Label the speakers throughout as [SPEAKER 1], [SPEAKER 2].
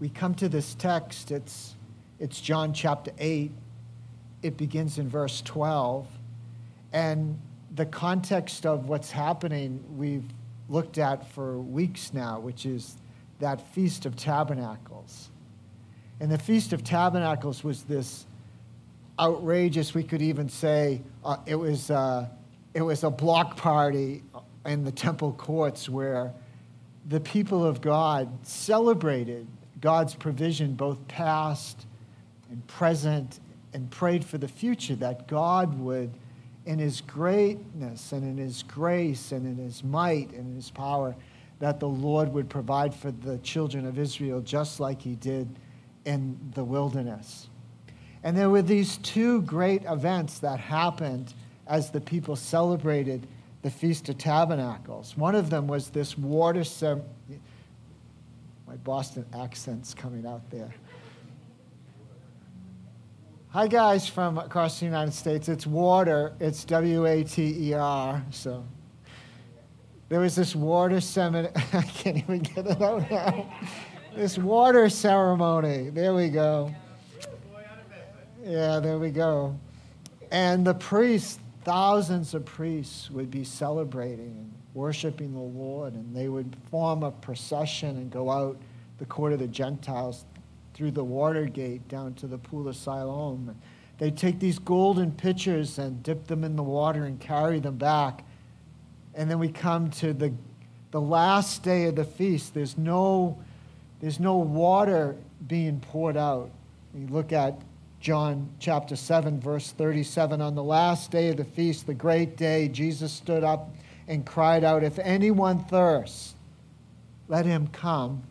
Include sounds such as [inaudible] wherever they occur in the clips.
[SPEAKER 1] we come to this text. It's, it's John chapter 8. It begins in verse 12. And the context of what's happening, we've looked at for weeks now, which is that Feast of Tabernacles. And the Feast of Tabernacles was this outrageous, we could even say uh, it, was, uh, it was a block party in the temple courts where the people of God celebrated God's provision, both past and present, and prayed for the future that God would, in His greatness and in His grace and in His might and in His power, that the Lord would provide for the children of Israel just like He did in the wilderness. And there were these two great events that happened as the people celebrated the Feast of Tabernacles. One of them was this water Boston accent's coming out there. Hi, guys from across the United States. It's water. It's W A T E R. So there was this water ceremony. [laughs] I can't even get it out now. This water ceremony. There we go. Yeah, there we go. And the priests, thousands of priests, would be celebrating and worshiping the Lord, and they would form a procession and go out the court of the Gentiles through the water gate down to the pool of Siloam. They'd take these golden pitchers and dip them in the water and carry them back. And then we come to the, the last day of the feast. There's no, there's no water being poured out. You look at John chapter 7, verse 37. On the last day of the feast, the great day, Jesus stood up and cried out, If anyone thirsts, let him come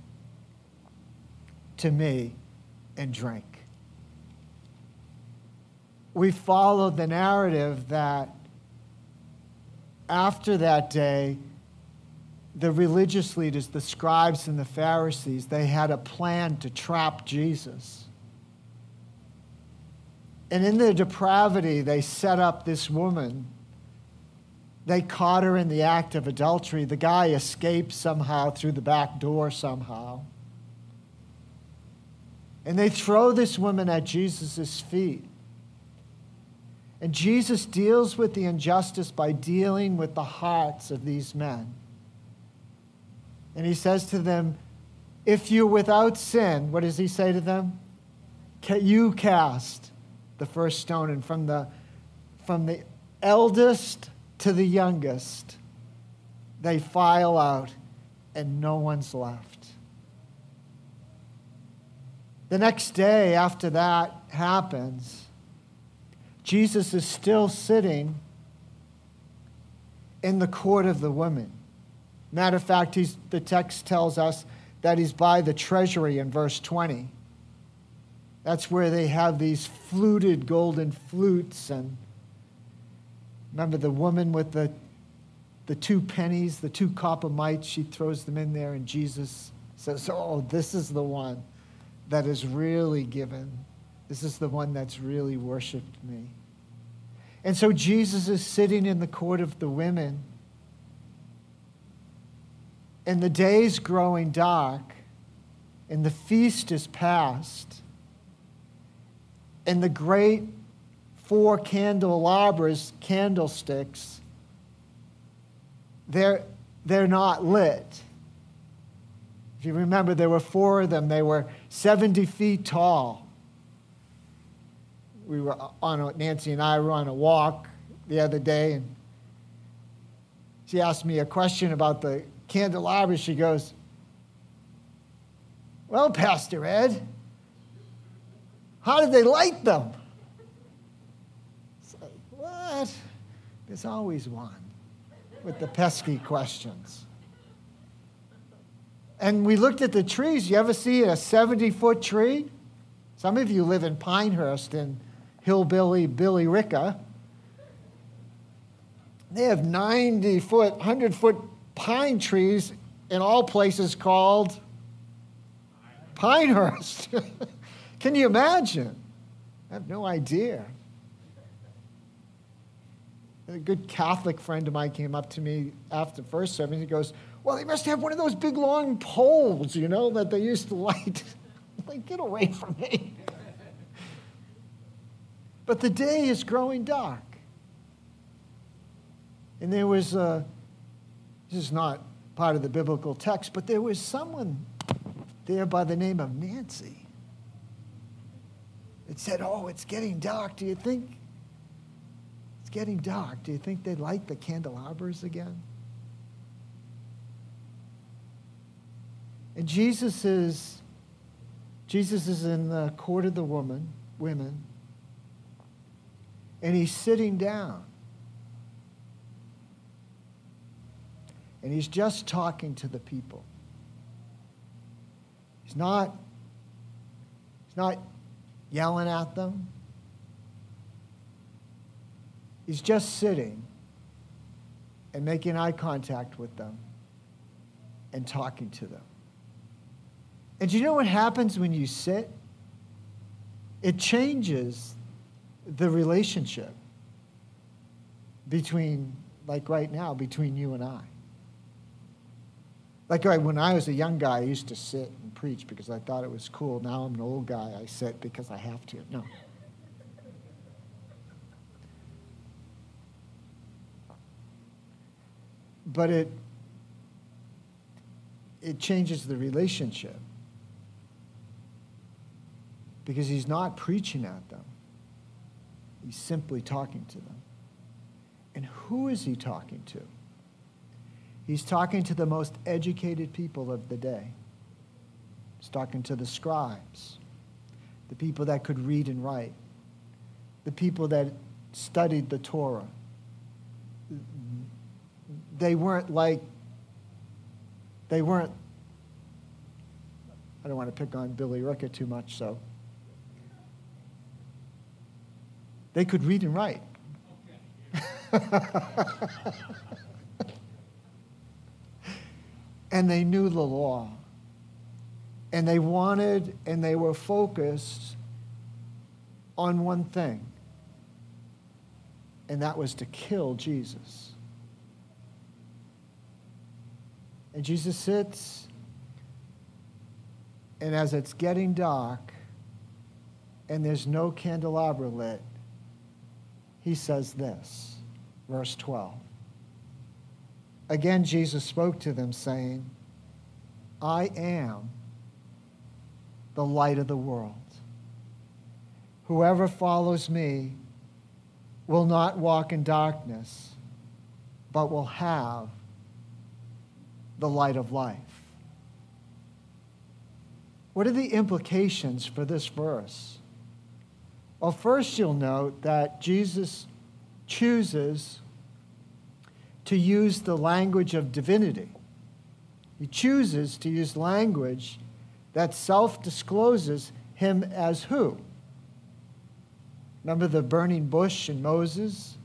[SPEAKER 1] to me and drink. We followed the narrative that after that day, the religious leaders, the scribes and the Pharisees, they had a plan to trap Jesus. And in their depravity, they set up this woman. They caught her in the act of adultery. The guy escaped somehow through the back door, somehow. And they throw this woman at Jesus' feet. And Jesus deals with the injustice by dealing with the hearts of these men. And he says to them, If you're without sin, what does he say to them? You cast the first stone. And from the, from the eldest to the youngest, they file out, and no one's left. The next day after that happens, Jesus is still sitting in the court of the women. Matter of fact, he's, the text tells us that he's by the treasury in verse 20. That's where they have these fluted golden flutes. And remember the woman with the, the two pennies, the two copper mites, she throws them in there, and Jesus says, Oh, this is the one that is really given. This is the one that's really worshiped me. And so Jesus is sitting in the court of the women. And the day's growing dark, and the feast is past. And the great four candelabras, candlesticks, they're, they're not lit. If you remember, there were four of them. They were 70 feet tall. We were on a, Nancy and I were on a walk the other day, and she asked me a question about the candelabra. She goes, Well, Pastor Ed, how did they light them? It's Like, what? There's always one with the pesky questions. And we looked at the trees. You ever see a 70 foot tree? Some of you live in Pinehurst and hillbilly Billerica. They have 90 foot, 100 foot pine trees in all places called Pinehurst. [laughs] Can you imagine? I have no idea. A good Catholic friend of mine came up to me after first service. He goes, well, they must have one of those big long poles, you know, that they used to light. [laughs] like, get away from me. [laughs] but the day is growing dark. And there was, a, this is not part of the biblical text, but there was someone there by the name of Nancy. It said, Oh, it's getting dark. Do you think it's getting dark? Do you think they'd light the candelabras again? And Jesus is Jesus is in the court of the woman, women, and he's sitting down. And he's just talking to the people. He's not, he's not yelling at them. He's just sitting and making eye contact with them and talking to them. And you know what happens when you sit? It changes the relationship between, like right now, between you and I. Like when I was a young guy, I used to sit and preach because I thought it was cool. Now I'm an old guy, I sit because I have to. No. But it, it changes the relationship because he's not preaching at them, he's simply talking to them. And who is he talking to? He's talking to the most educated people of the day. He's talking to the scribes, the people that could read and write, the people that studied the Torah. They weren't like, they weren't, I don't want to pick on Billerica too much, so They could read and write. [laughs] and they knew the law. And they wanted and they were focused on one thing, and that was to kill Jesus. And Jesus sits, and as it's getting dark, and there's no candelabra lit, he says this, verse 12. Again, Jesus spoke to them, saying, I am the light of the world. Whoever follows me will not walk in darkness, but will have the light of life. What are the implications for this verse? Well, first you'll note that Jesus chooses to use the language of divinity. He chooses to use language that self discloses him as who? Remember the burning bush and Moses?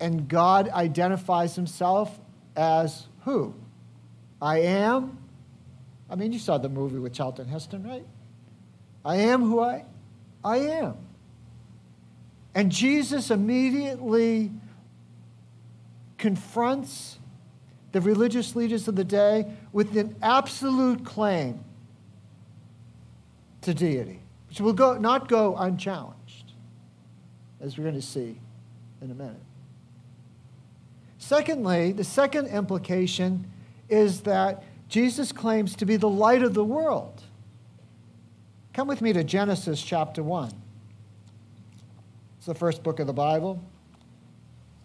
[SPEAKER 1] And God identifies himself as who? I am. I mean, you saw the movie with Charlton Heston, right? I am who I, I am. And Jesus immediately confronts the religious leaders of the day with an absolute claim to deity, which will go, not go unchallenged, as we're going to see in a minute. Secondly, the second implication is that Jesus claims to be the light of the world. Come with me to Genesis chapter 1. It's the first book of the Bible,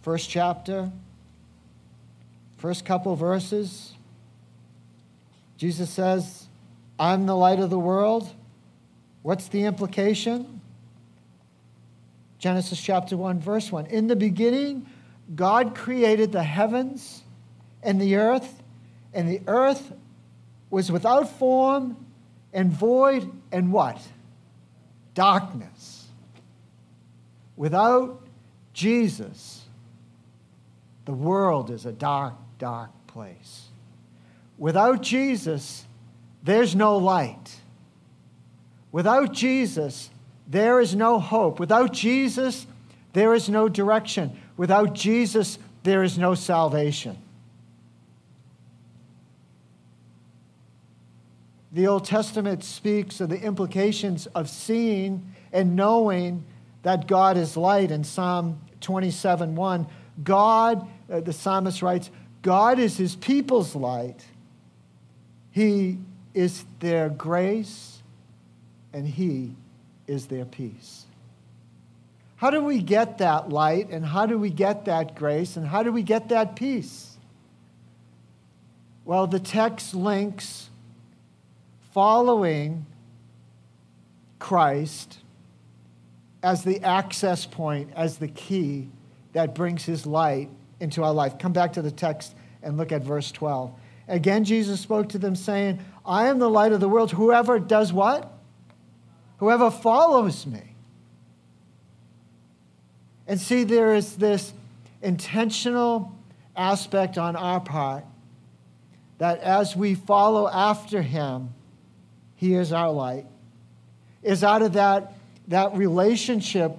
[SPEAKER 1] first chapter, first couple verses. Jesus says, I'm the light of the world. What's the implication? Genesis chapter 1, verse 1. In the beginning, God created the heavens and the earth, and the earth was without form and void and what? Darkness. Without Jesus, the world is a dark, dark place. Without Jesus, there's no light. Without Jesus, there is no hope. Without Jesus, there is no direction. Without Jesus, there is no salvation. The Old Testament speaks of the implications of seeing and knowing that God is light. In Psalm 27 1, God, uh, the psalmist writes, God is his people's light. He is their grace, and he is their peace. How do we get that light, and how do we get that grace, and how do we get that peace? Well, the text links following Christ as the access point, as the key that brings his light into our life. Come back to the text and look at verse 12. Again, Jesus spoke to them, saying, I am the light of the world. Whoever does what? Whoever follows me. And see, there is this intentional aspect on our part that as we follow after him, he is our light. Is out of that, that relationship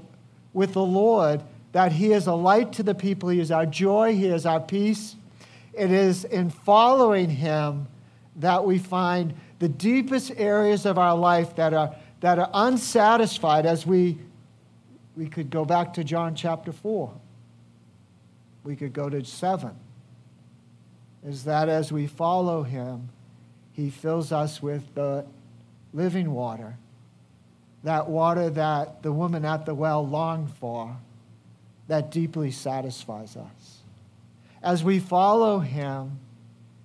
[SPEAKER 1] with the Lord that He is a light to the people, He is our joy, He is our peace. It is in following Him that we find the deepest areas of our life that are, that are unsatisfied as we, we could go back to John chapter 4. We could go to 7. Is that as we follow Him, He fills us with the living water, that water that the woman at the well longed for, that deeply satisfies us. As we follow him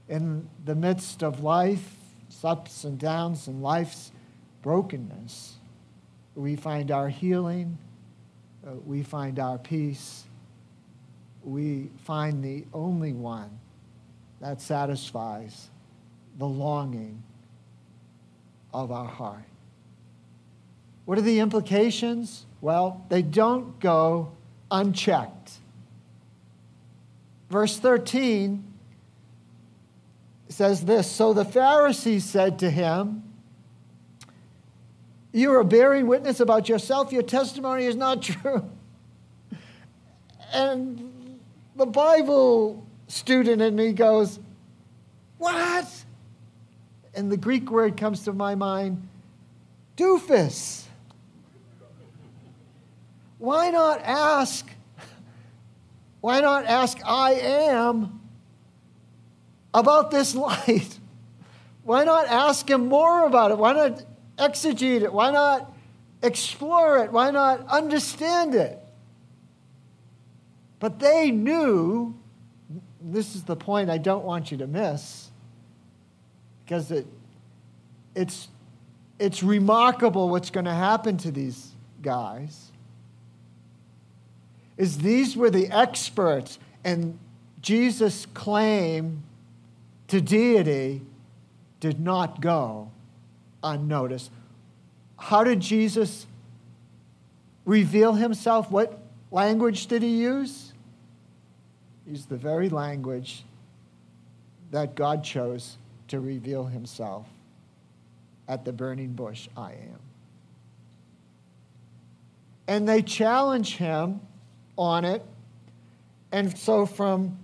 [SPEAKER 1] in the midst of life's ups and downs, and life's brokenness, we find our healing, uh, we find our peace, we find the only one that satisfies the longing of our heart. What are the implications? Well, they don't go unchecked. Verse 13 says this So the Pharisees said to him, You are bearing witness about yourself, your testimony is not [laughs] true. And the Bible student in me goes, What? And the Greek word comes to my mind doofus. Why not ask? Why not ask I am about this [laughs] light? Why not ask him more about it? Why not exegete it? Why not explore it? Why not understand it? But they knew, this is the point I don't want you to miss because it, it's, it's remarkable what's going to happen to these guys. Is these were the experts, and Jesus' claim to deity did not go unnoticed. How did Jesus reveal himself? What language did he use? He used the very language that God chose to reveal himself at the burning bush, I am. And they challenge him on it. And so from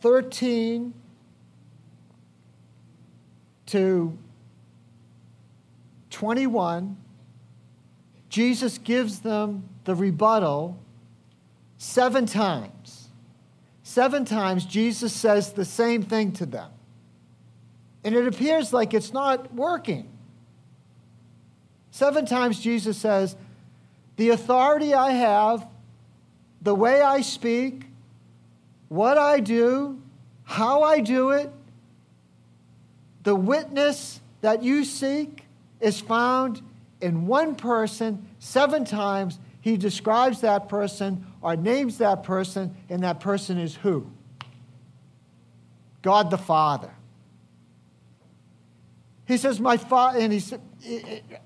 [SPEAKER 1] 13 to 21, Jesus gives them the rebuttal seven times. Seven times, Jesus says the same thing to them. And it appears like it's not working. Seven times, Jesus says, The authority I have, the way I speak, what I do, how I do it, the witness that you seek is found in one person seven times he describes that person or names that person, and that person is who? God the Father. He says, My Father, and he said,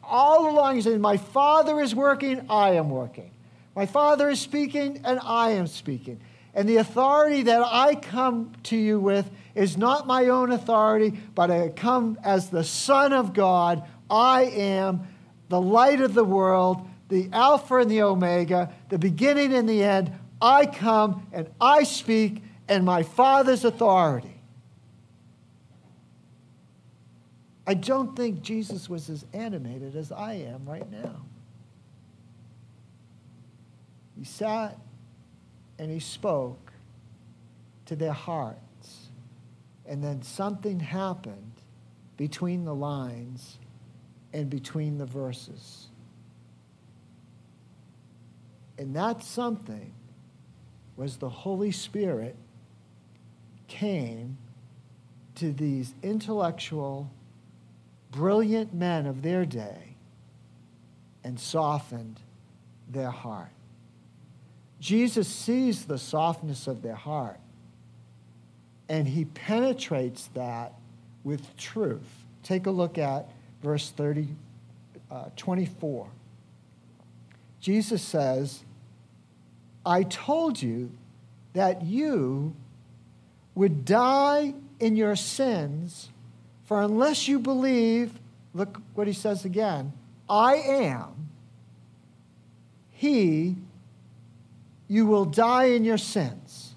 [SPEAKER 1] all along he says, My Father is working, I am working. My Father is speaking, and I am speaking. And the authority that I come to you with is not my own authority, but I come as the Son of God. I am the light of the world the Alpha and the Omega, the beginning and the end. I come and I speak in my Father's authority. I don't think Jesus was as animated as I am right now. He sat and he spoke to their hearts. And then something happened between the lines and between the verses. And that something was the Holy Spirit came to these intellectual, brilliant men of their day and softened their heart. Jesus sees the softness of their heart and he penetrates that with truth. Take a look at verse 30, uh, 24. Jesus says, I told you that you would die in your sins, for unless you believe, look what he says again, I am, he, you will die in your sins.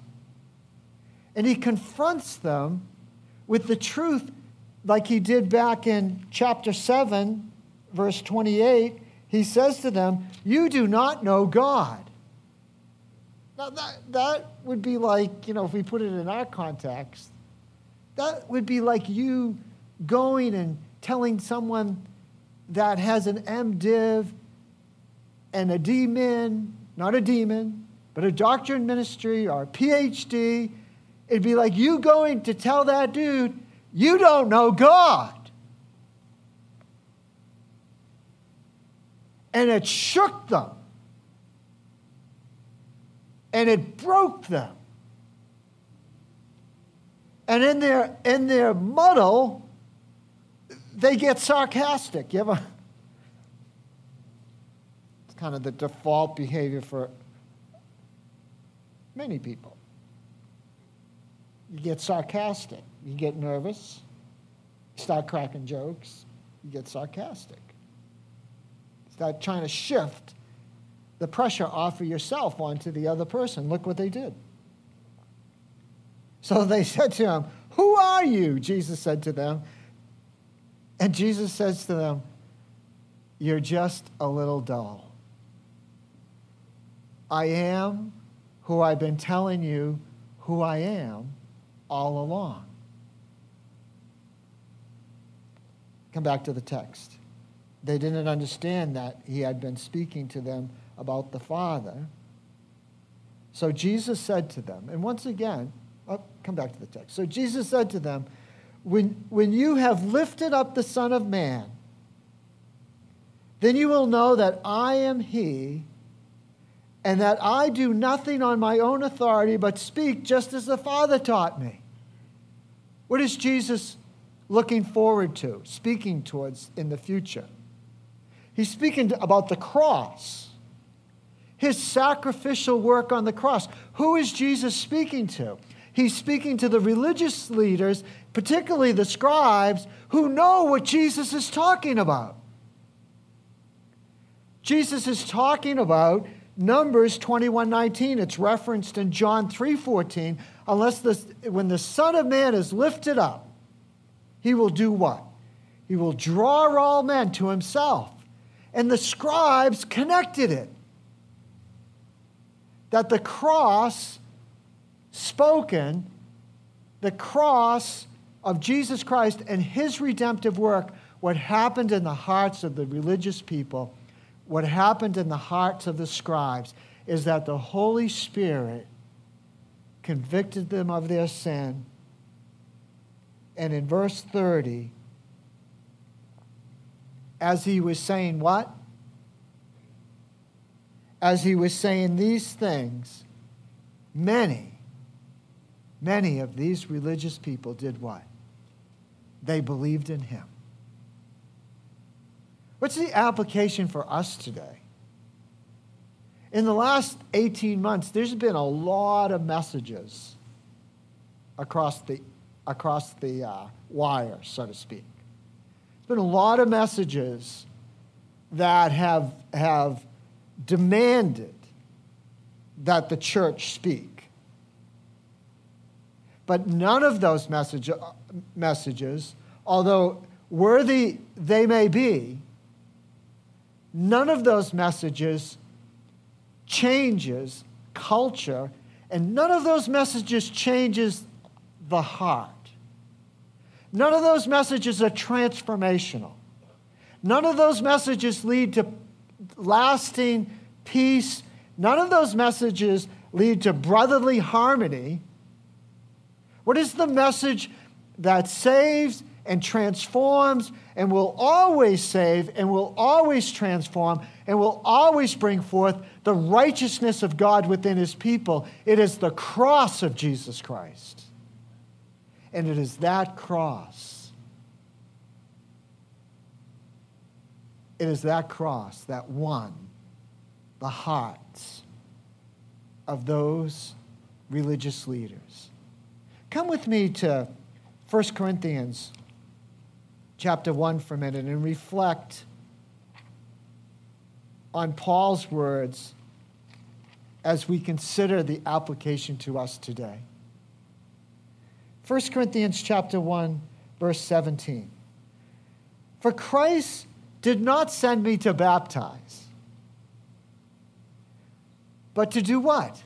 [SPEAKER 1] And he confronts them with the truth, like he did back in chapter 7, verse 28. He says to them, You do not know God. Now, that, that would be like, you know, if we put it in our context, that would be like you going and telling someone that has an MDiv and a DMin, not a demon, but a doctorate in ministry or a PhD. It'd be like you going to tell that dude, you don't know God. And it shook them and it broke them. And in their, in their muddle, they get sarcastic. You ever? It's kind of the default behavior for many people. You get sarcastic, you get nervous, you start cracking jokes, you get sarcastic. You Start trying to shift the pressure off of yourself onto the other person. Look what they did. So they [laughs] said to him, Who are you? Jesus said to them. And Jesus says to them, You're just a little dull. I am who I've been telling you who I am all along. Come back to the text. They didn't understand that he had been speaking to them about the Father. So Jesus said to them, and once again, oh, come back to the text. So Jesus said to them, when, when you have lifted up the Son of Man, then you will know that I am He, and that I do nothing on my own authority, but speak just as the Father taught me. What is Jesus looking forward to, speaking towards in the future? He's speaking about the cross his sacrificial work on the cross. Who is Jesus speaking to? He's speaking to the religious leaders, particularly the scribes, who know what Jesus is talking about. Jesus is talking about Numbers 21:19. It's referenced in John 3:14. Unless the, when the Son of Man is lifted up, he will do what? He will draw all men to himself. And the scribes connected it that the cross spoken, the cross of Jesus Christ and his redemptive work, what happened in the hearts of the religious people, what happened in the hearts of the scribes, is that the Holy Spirit convicted them of their sin. And in verse 30, as he was saying, What? As he was saying these things, many, many of these religious people did what? They believed in him. What's the application for us today? In the last 18 months, there's been a lot of messages across the, across the uh, wire, so to speak. There's been a lot of messages that have, have demanded that the church speak. But none of those message, uh, messages, although worthy they may be, none of those messages changes culture, and none of those messages changes the heart. None of those messages are transformational. None of those messages lead to lasting peace. None of those messages lead to brotherly harmony. What is the message that saves and transforms and will always save and will always transform and will always bring forth the righteousness of God within his people? It is the cross of Jesus Christ. And it is that cross. It is that cross that won the hearts of those religious leaders. Come with me to 1 Corinthians chapter 1 for a minute and reflect on Paul's words as we consider the application to us today. 1 Corinthians chapter 1 verse 17. For Christ did not send me to baptize, but to do what?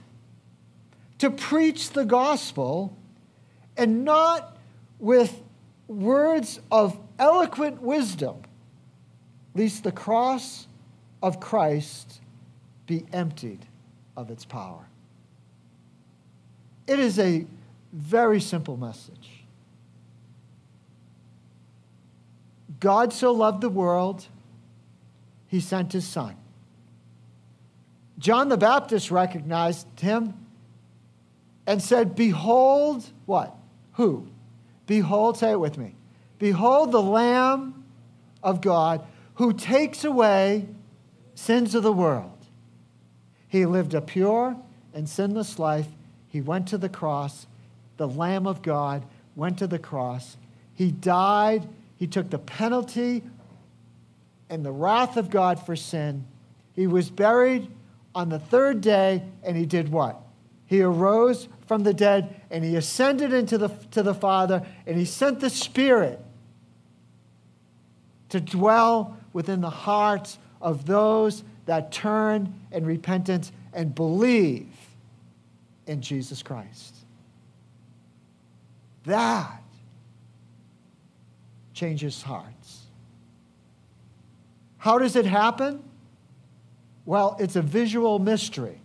[SPEAKER 1] To preach the gospel and not with words of eloquent wisdom, lest the cross of Christ be emptied of its power. It is a very simple message. God so loved the world, he sent his son. John the Baptist recognized him and said, Behold, what? Who? Behold, say it with me. Behold the Lamb of God who takes away sins of the world. He lived a pure and sinless life. He went to the cross. The Lamb of God went to the cross. He died. He took the penalty and the wrath of God for sin. He was buried on the third day, and he did what? He arose from the dead and he ascended into the, to the Father and he sent the Spirit to dwell within the hearts of those that turn in repentance and believe in Jesus Christ. That changes hearts. How does it happen? Well, it's a visual mystery.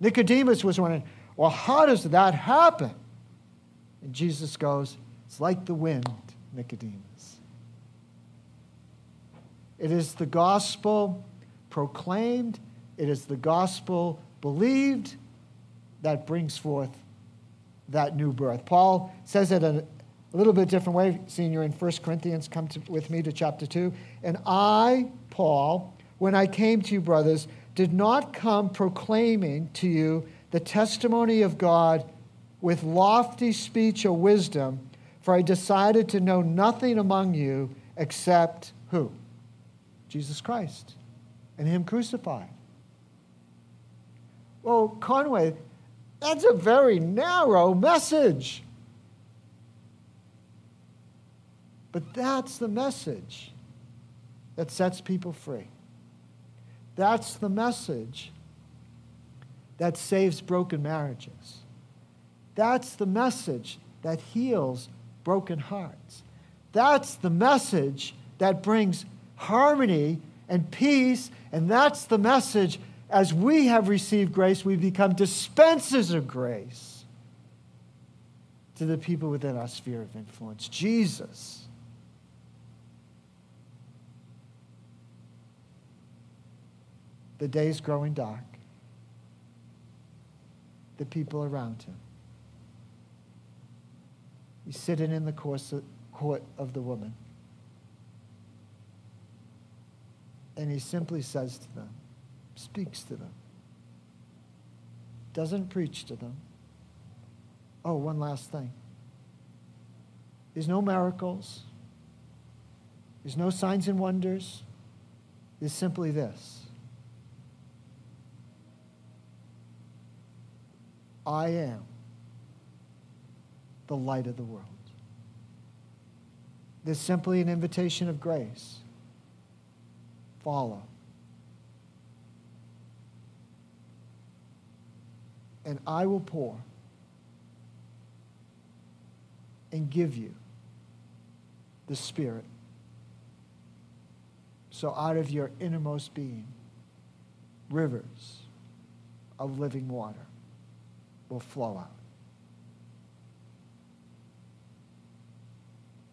[SPEAKER 1] Nicodemus was wondering, well, how does that happen? And Jesus goes, It's like the wind, Nicodemus. It is the gospel proclaimed, it is the gospel believed that brings forth that new birth. Paul says it a little bit different way, senior in 1 Corinthians. Come to, with me to chapter 2. And I, Paul, when I came to you, brothers, did not come proclaiming to you the testimony of God with lofty speech or wisdom, for I decided to know nothing among you except who? Jesus Christ and Him crucified. Well, Conway, that's a very narrow message. But that's the message that sets people free. That's the message that saves broken marriages. That's the message that heals broken hearts. That's the message that brings harmony and peace. And that's the message as we have received grace, we become dispensers of grace to the people within our sphere of influence. Jesus. The day's growing dark the people around him. He's sitting in the court of the woman. And he simply says to them, speaks to them, doesn't preach to them. Oh, one last thing. There's no miracles. There's no signs and wonders. There's simply this I am the light of the world. There's simply an invitation of grace. Follow. And I will pour and give you the Spirit. So out of your innermost being, rivers of living water will flow out.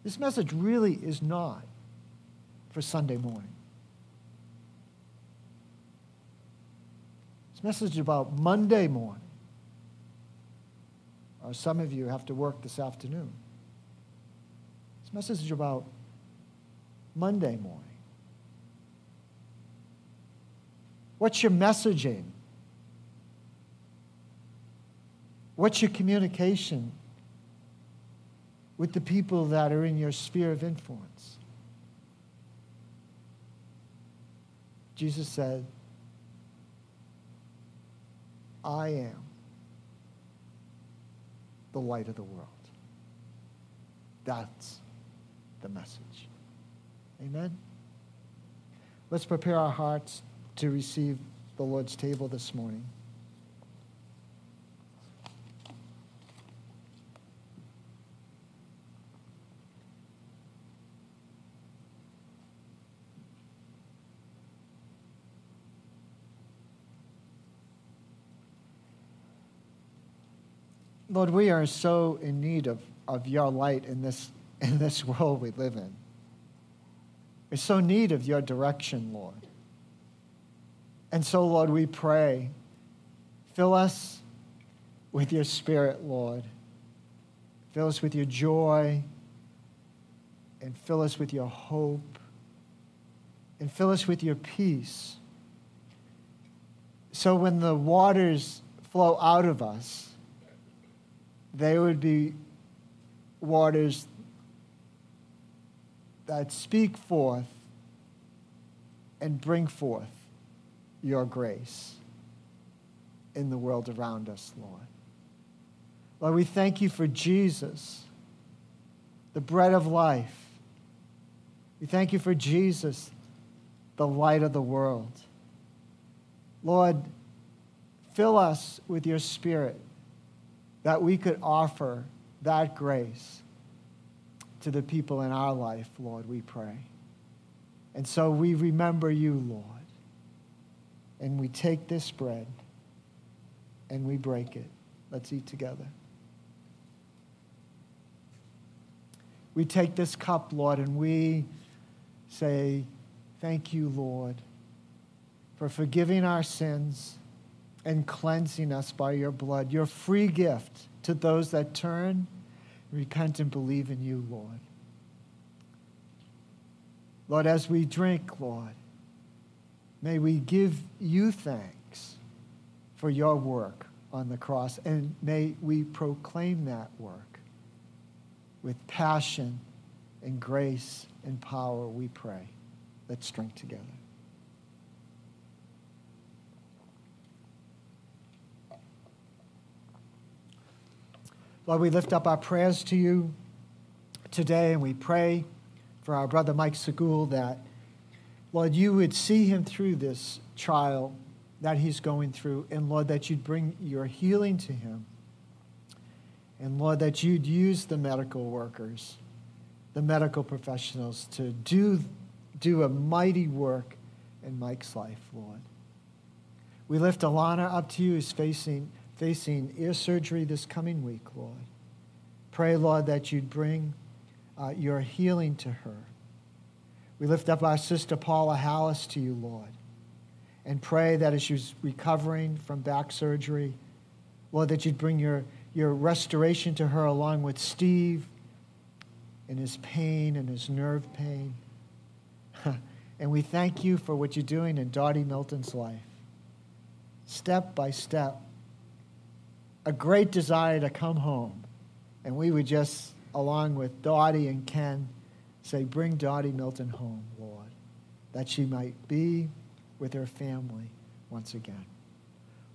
[SPEAKER 1] This message really is not for Sunday morning. This message is about Monday morning. Or some of you have to work this afternoon. This message is about Monday morning. What's your messaging? What's your communication with the people that are in your sphere of influence? Jesus said, I am the light of the world. That's the message. Amen? Let's prepare our hearts to receive the Lord's table this morning. Lord, we are so in need of, of your light in this, [laughs] in this world we live in. We're so in need of your direction, Lord. And so, Lord, we pray, fill us with your spirit, Lord. Fill us with your joy, and fill us with your hope, and fill us with your peace. So when the waters flow out of us, they would be waters that speak forth and bring forth your grace in the world around us, Lord. Lord, we thank you for Jesus, the bread of life. We thank you for Jesus, the light of the world. Lord, fill us with your spirit that we could offer that grace to the people in our life, Lord, we pray. And so we remember you, Lord. And we take this bread and we break it. Let's eat together. We take this cup, Lord, and we say, Thank you, Lord, for forgiving our sins and cleansing us by your blood, your free gift to those that turn, repent, and believe in you, Lord. Lord, as we drink, Lord, may we give you thanks for your work on the cross, and may we proclaim that work with passion and grace and power, we pray. Let's drink together. Lord, we lift up our prayers to you today and we pray for our brother Mike Segul that, Lord, you would see him through this trial that he's going through, and Lord, that you'd bring your healing to him. And Lord, that you'd use the medical workers, the medical professionals to do, do a mighty work in Mike's life, Lord. We lift Alana up to you, who's facing facing ear surgery this coming week, Lord. Pray, Lord, that you'd bring uh, your healing to her. We lift up our sister Paula Hallis to you, Lord, and pray that as she's recovering from back surgery, Lord, that you'd bring your, your restoration to her along with Steve and his pain and his nerve pain. [laughs] and we thank you for what you're doing in Dottie Milton's life. Step by step, a great desire to come home. And we would just, along with Dottie and Ken, say, Bring Dottie Milton home, Lord, that she might be with her family once again.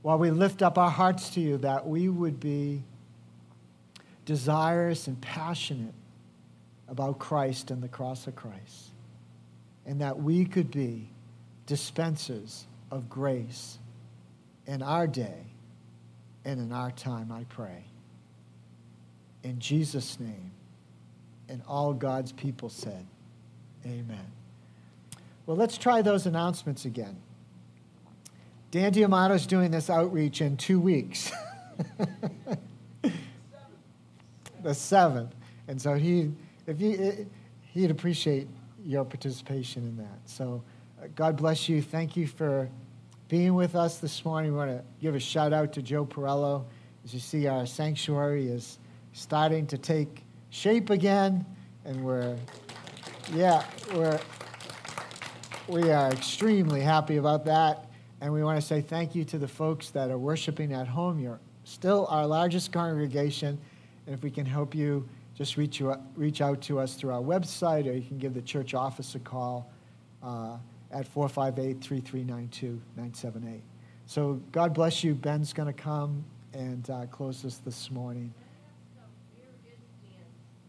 [SPEAKER 1] While we lift up our hearts to you, that we would be desirous and passionate about Christ and the cross of Christ, and that we could be dispensers of grace in our day and in our time, I pray. In Jesus' name, and all God's people said, Amen. Well, let's try those announcements again. Dan Diamato's doing this outreach in two weeks. [laughs] the seventh. And so he, if you, he'd appreciate your participation in that. So uh, God bless you. Thank you for being with us this morning. We want to give a shout out to Joe Perello. As you see, our sanctuary is starting to take shape again, and we're, yeah, we're, we are extremely happy about that. And we want to say thank you to the folks that are worshiping at home. You're still our largest congregation. And if we can help you, just reach, you, reach out to us through our website, or you can give the church office a call uh, at 458 3392 978. So God bless you. Ben's going to come and uh, close us this morning.